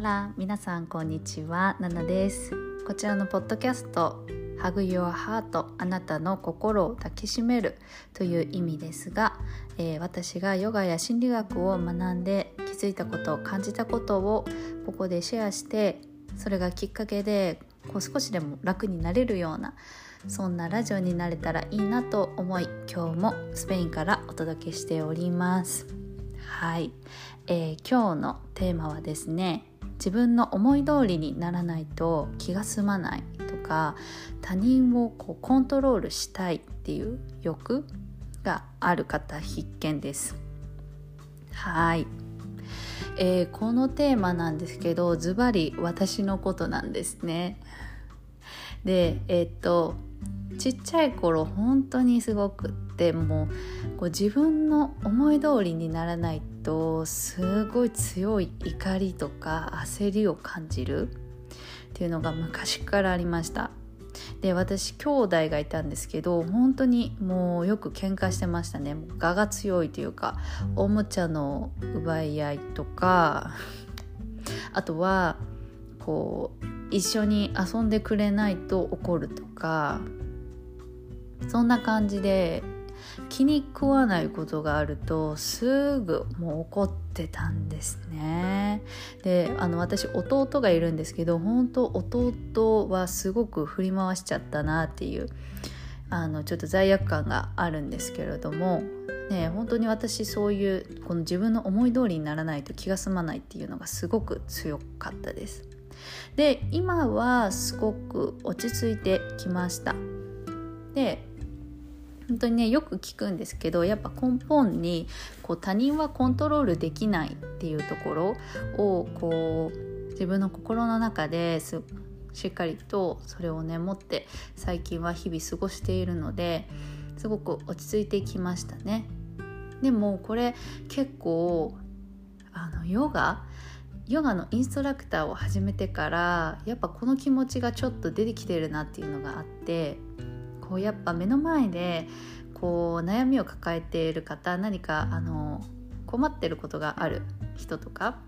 ラ皆さんこんにちは。ナナです。こちらのポッドキャストハグ Your Heart あなたの心を抱きしめるという意味ですが、えー、私がヨガや心理学を学んで気づいたこと感じたことをここでシェアしてそれがきっかけでこう少しでも楽になれるようなそんなラジオになれたらいいなと思い今日もスペインからお届けしております。はい、えー、今日のテーマはですね自分の思い通りにならないと気が済まないとか他人をこうコントロールしたいっていう欲がある方必見です。はい、えー、このテーマなんですけどズバリ私のことなんですね。でえー、っとちっちゃい頃本当にすごくってもうこう自分の思い通りにならないとすごい強い怒りとか焦りを感じるっていうのが昔からありました。で私兄弟がいたんですけど本当にもうよく喧嘩してましたね。我が強いというかおもちゃの奪い合いとかあとはこう一緒に遊んでくれないと怒るとかそんな感じで気に食わないことがあるとすぐもう怒ってたんですね。であの私弟がいるんですけど本当弟はすごく振り回しちゃったなっていうあのちょっと罪悪感があるんですけれどもね本当に私そういうこの自分の思い通りにならないと気が済まないっていうのがすごく強かったです。で今はすごく落ち着いてきました。で本当にねよく聞くんですけどやっぱ根本にこう他人はコントロールできないっていうところをこう自分の心の中ですしっかりとそれをね持って最近は日々過ごしているのですごく落ち着いてきましたね。でもこれ結構あのヨガヨガのインストラクターを始めてからやっぱこの気持ちがちょっと出てきてるなっていうのがあってこうやっぱ目の前でこう悩みを抱えている方何かあの困ってることがある人とか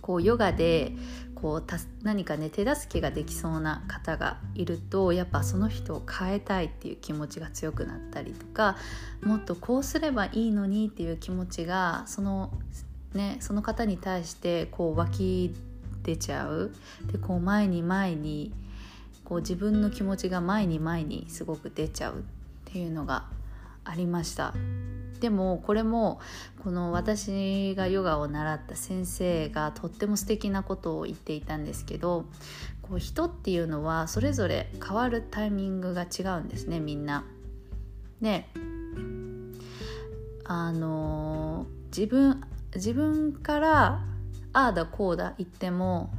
こうヨガでこう何かね手助けができそうな方がいるとやっぱその人を変えたいっていう気持ちが強くなったりとかもっとこうすればいいのにっていう気持ちがその,、ね、その方に対してこう湧き出ちゃう。でこう前に前にこう自分の気持ちが前に前にすごく出ちゃうっていうのがありましたでもこれもこの私がヨガを習った先生がとっても素敵なことを言っていたんですけどこう人っていうのはそれぞれ変わるタイミングが違うんですねみんな。であの自分自分からああだこうだ言っても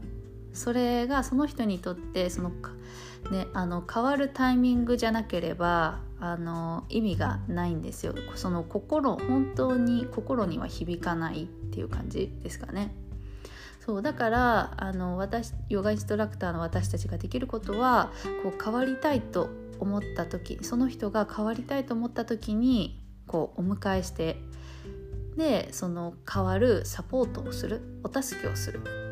それがその人にとってそのね、あの変わるタイミングじゃなければあの意味がないんですよ。その心本当に心には響かないっていう感じですかね。そうだからあの私ヨガインストラクターの私たちができることはこう変わりたいと思った時その人が変わりたいと思った時にこうお迎えしてでその変わるサポートをするお助けをする。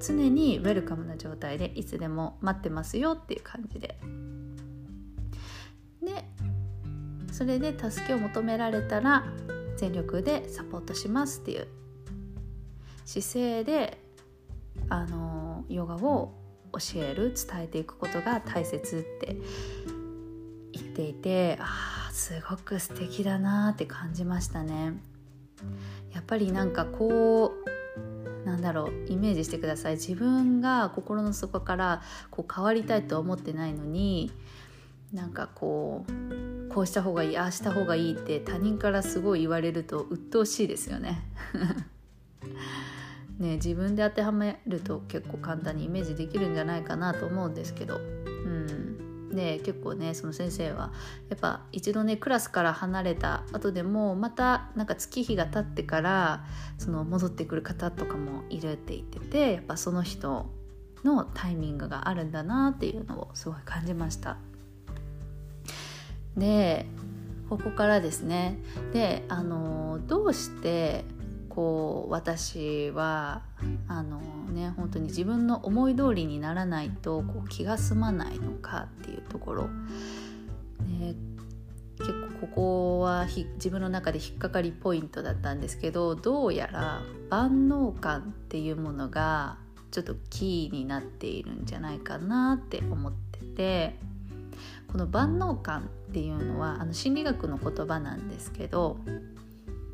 常にウェルカムな状態でいつでも待ってますよっていう感じででそれで助けを求められたら全力でサポートしますっていう姿勢であのヨガを教える伝えていくことが大切って言っていてあすごく素敵だなって感じましたね。やっぱりなんかこうなんだろうイメージしてください自分が心の底からこう変わりたいとは思ってないのになんかこうこうした方がいいああした方がいいって他人からすごい言われると鬱陶しいですよね。ね自分で当てはめると結構簡単にイメージできるんじゃないかなと思うんですけど。うんで結構ねその先生はやっぱ一度ねクラスから離れた後でもまたなんか月日が経ってからその戻ってくる方とかもいるって言っててやっぱその人のタイミングがあるんだなっていうのをすごい感じました。でここからですねであのどうしてこう私はあのね本当に自分の思い通りにならないとこう気が済まないのかっていうところ、ね、結構ここは自分の中で引っかかりポイントだったんですけどどうやら万能感っていうものがちょっとキーになっているんじゃないかなって思ってて。この万能感っていうのはあの心理学の言葉なんですけど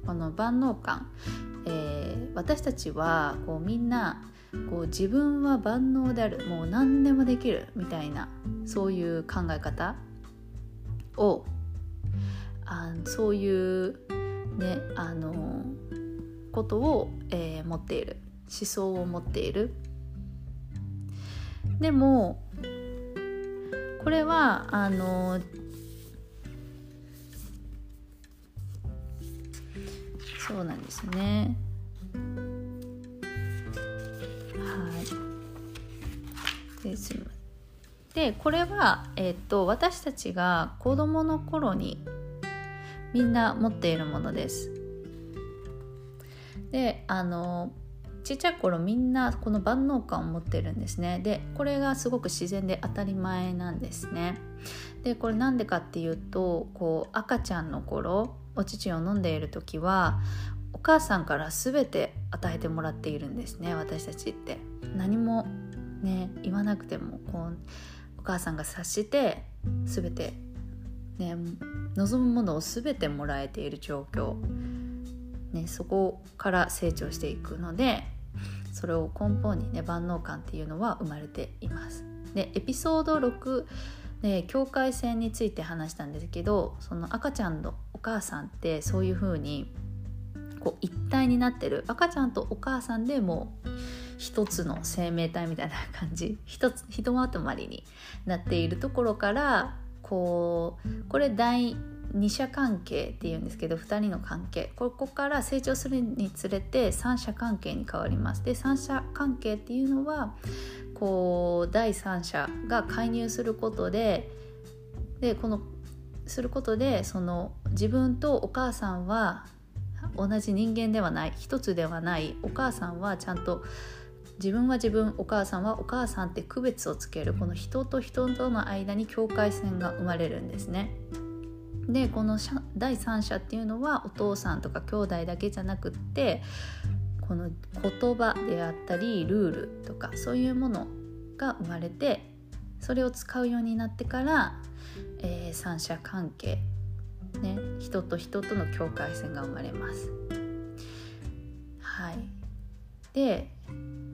この万能感、えー、私たちはこうみんなこう自分は万能であるもう何でもできるみたいなそういう考え方をあそういうねあのことを、えー、持っている思想を持っている。でもこれはあのそうなんですね。はい。ででこれは、えーと、私たちが子どもの頃にみんな持っているものです。であのちっちゃい頃みんなこの万能感を持ってるんですね。でこれがすごく自然で当たり前なんですね。でこれなんでかっていうとこう赤ちゃんの頃お乳を飲んでいる時はお母さんから全て与えてもらっているんですね私たちって何もね言わなくてもこうお母さんが察して全てね望むものを全てもらえている状況ね、そこから成長していくのでそれを根本にね万能感っていうのは生まれています。でエピソード6境界線について話したんですけどその赤ちゃんの母さんってそういう風にこう一体になってる。赤ちゃんとお母さんでもう一つの生命体みたいな感じ。一つひとまとまりになっているところからこうこれ第二者関係っていうんですけど2人の関係。ここから成長するにつれて三者関係に変わります。で三者関係っていうのはこう第三者が介入することででこのすることでその自分とお母さんは同じ人間ではない一つではないお母さんはちゃんと自分は自分お母さんはお母さんって区別をつけるこの人と人との間に境界線が生まれるんですね。でこの第三者っていうのはお父さんとか兄弟だけじゃなくってこの言葉であったりルールとかそういうものが生まれてそれを使うようになってから、えー、三者関係、ね、人と人との境界線が生まれます。はい、で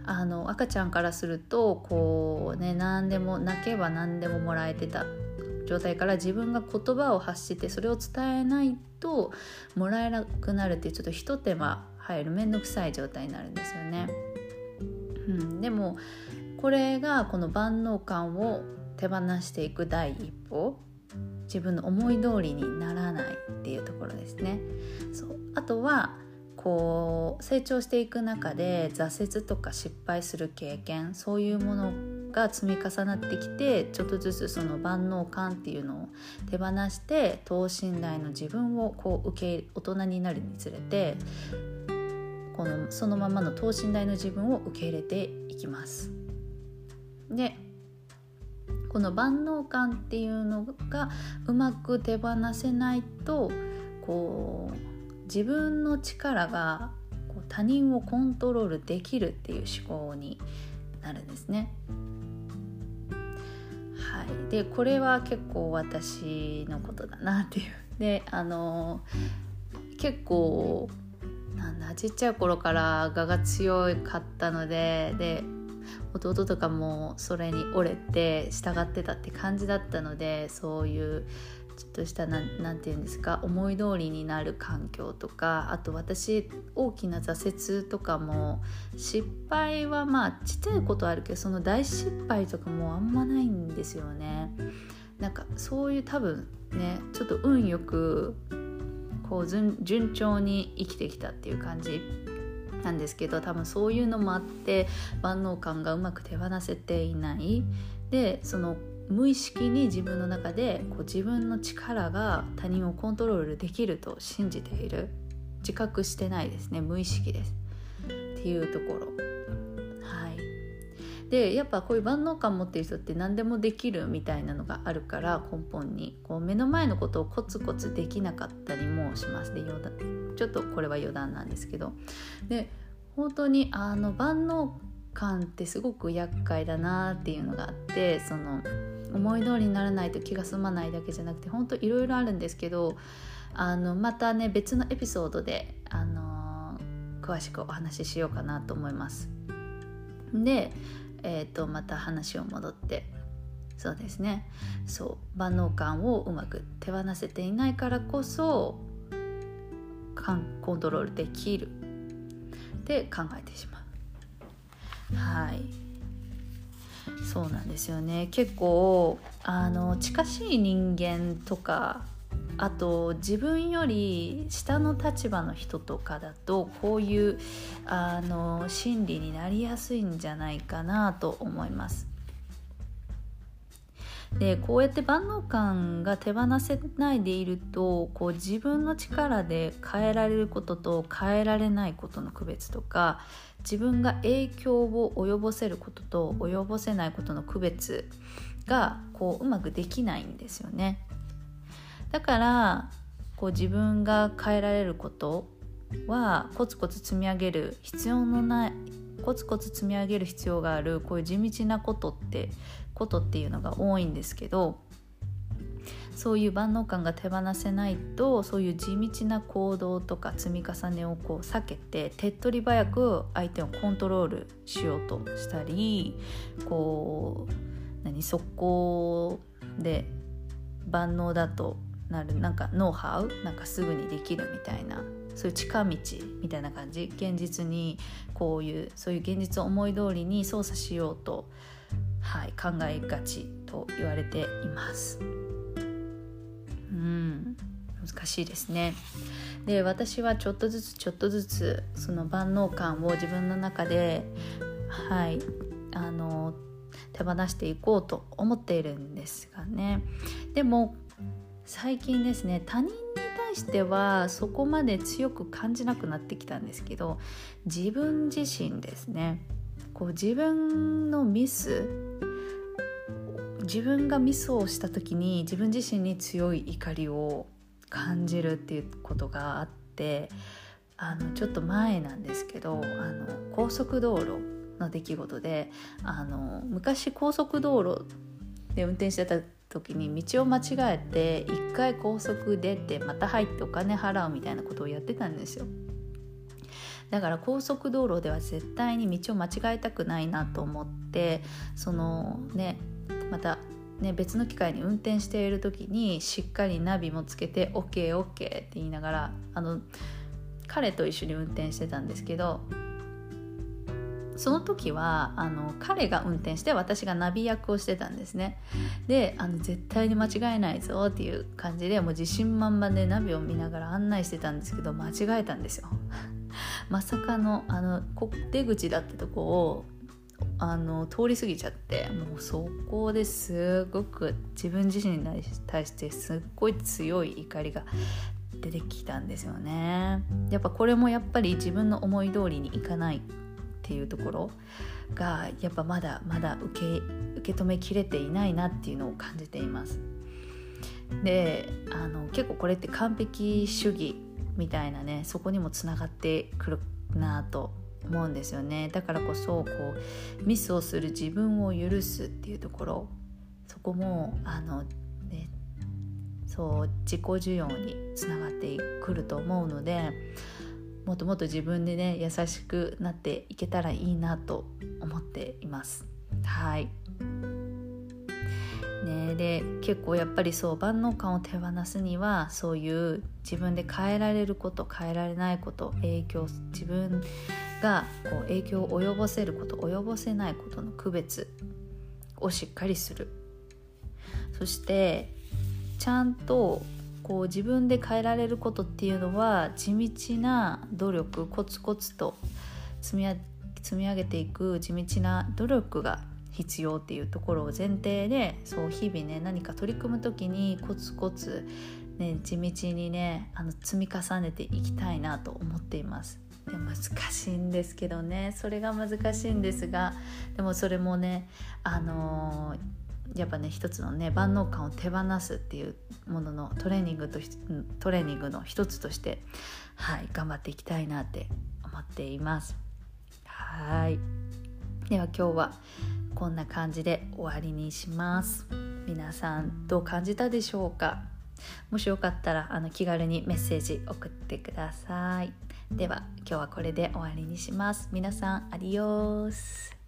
あの赤ちゃんからするとこうね何でも泣けば何でももらえてた状態から自分が言葉を発してそれを伝えないともらえなくなるっていうちょっと一手間入る面倒くさい状態になるんですよね。うん、でもこれがこの万能感を手放していく第一歩自分の思い通りにならないっていうところですね。そうあとはこう成長していく中で挫折とか失敗する経験そういうものが積み重なってきてちょっとずつその万能感っていうのを手放して等身大の自分をこう受け大人になるにつれてこのそのままの等身大の自分を受け入れていきます。でこの万能感っていうのがうまく手放せないとこう自分の力が他人をコントロールできるっていう思考になるんですね。はい、でこれは結構私のことだなっていう。であの結構なんだちっちゃい頃から我が強かったのでで弟とかもそれに折れて従ってたって感じだったのでそういうちょっとした何て言うんですか思い通りになる環境とかあと私大きな挫折とかも失敗はまあちっちゃいことあるけどその大失敗とかもあんまないんですよね。なんかそういう多分ねちょっと運よくこう順調に生きてきたっていう感じなんですけど多分そういうのもあって万能感がうまく手放せていない。でその無意識に自分の中でこう自分の力が他人をコントロールできると信じている。自覚してないですね。無意識です。っていうところ。でやっぱこういう万能感持ってる人って何でもできるみたいなのがあるから根本に。こう目の前のことをコツコツできなかったりもします。で余談。ちょっとこれは余談なんですけど。で本当にあの万能感ってすごく厄介だなっていうのがあってその思い通りにならないと気が済まないだけじゃなくて本当いろいろあるんですけどあのまたね別のエピソードで、あの、詳しくお話ししようかなと思います。で、えーと、また話を戻ってそうですね。そう万能感をうまく手放せていないからこそコントロールできる。って考えてしまう。はい。そうなんですよね。結構あの近しい人間とかあと自分より下の立場の人とかだとこういうあの心理になりやすいんじゃないかなと思います。でこうやって万能感が手放せないでいるとこう自分の力で変えられることと変えられないことの区別とか自分が影響を及ぼせることと及ぼせないことの区別がこううまくできないんですよね。だからこう自分が変えられることはコツコツ積み上げる必要のないコツコツ積み上げる必要があるこういう地道なことってことっていうのが多いんですけどそういう万能感が手放せないとそういう地道な行動とか積み重ねをこう避けて手っ取り早く相手をコントロールしようとしたりこう何速攻で万能だとなるなんかノウハウ？なんかすぐにできるみたいな。そういう近道みたいな感じ？現実にこういうそういう現実を思い通りに操作しようと、はい、考えがちと言われています。うん。難しいですね。で私はちょっとずつちょっとずつその万能感を自分の中ではいあの手放していこうと思っているんですがね。でも最近ですね他人に対してはそこまで強く感じなくなってきたんですけど自分自身ですねこう自分のミス自分がミスをした時に自分自身に強い怒りを感じるっていうことがあってあのちょっと前なんですけどあの高速道路の出来事であの昔高速道路で運転してた時に道を間違えて一回高速出てまた入ってお金払うみたいなことをやってたんですよ。だから高速道路では絶対に道を間違えたくないなと思ってそのねまたね、別の機会に運転している時にしっかりナビもつけて OKOK、って言いながらあの彼と一緒に運転してたんですけどその時はあの彼が運転して私がナビ役をしてたんですね。であの絶対に間違えないぞっていう感じでもう自信満々でナビを見ながら案内してたんですけど間違えたんですよ。まさかのあの出口だったとこをあの通り過ぎちゃってもうそこですごく自分自身に対してすっごい強い怒りが出てきたんですよね。やっぱこれもやっぱり自分の思い通りにいかないっていうところがやっぱまだまだ受け受け止めきれていないなっていうのを感じています。であの結構これって完璧主義みたいなねそこにもつながってくるなと思うんですよねだからこそこうミスをする自分を許すっていうところそこもあのねそう自己需要につながってくると思うのでもっともっと自分でね優しくなっていけたらいいなと思っています。はい。ね、で結構やっぱりそう万能感を手放すにはそういう自分で変えられること変えられないこと影響自分がこう影響を及ぼせること及ぼせないことの区別をしっかりする。そしてちゃんとこう自分で変えられることっていうのは地道な努力コツコツと積み積み上げていく地道な努力が必要っていうところを前提でそう日々ね何か取り組む時にコツコツね、地道にねあの積み重ねていきたいなと思っています。で難しいんですけどねそれが難しいんですがでもそれもねあのー、やっぱね一つのね万能感を手放すっていうもののトレーニングとトレーニングの一つとしてはい頑張っていきたいなって思っています。はい。では今日はこんな感じで終わりにします。皆さんどう感じたでしょうか？もしよかったらあの気軽にメッセージ送ってください。では今日はこれで終わりにします。皆さんアディオース。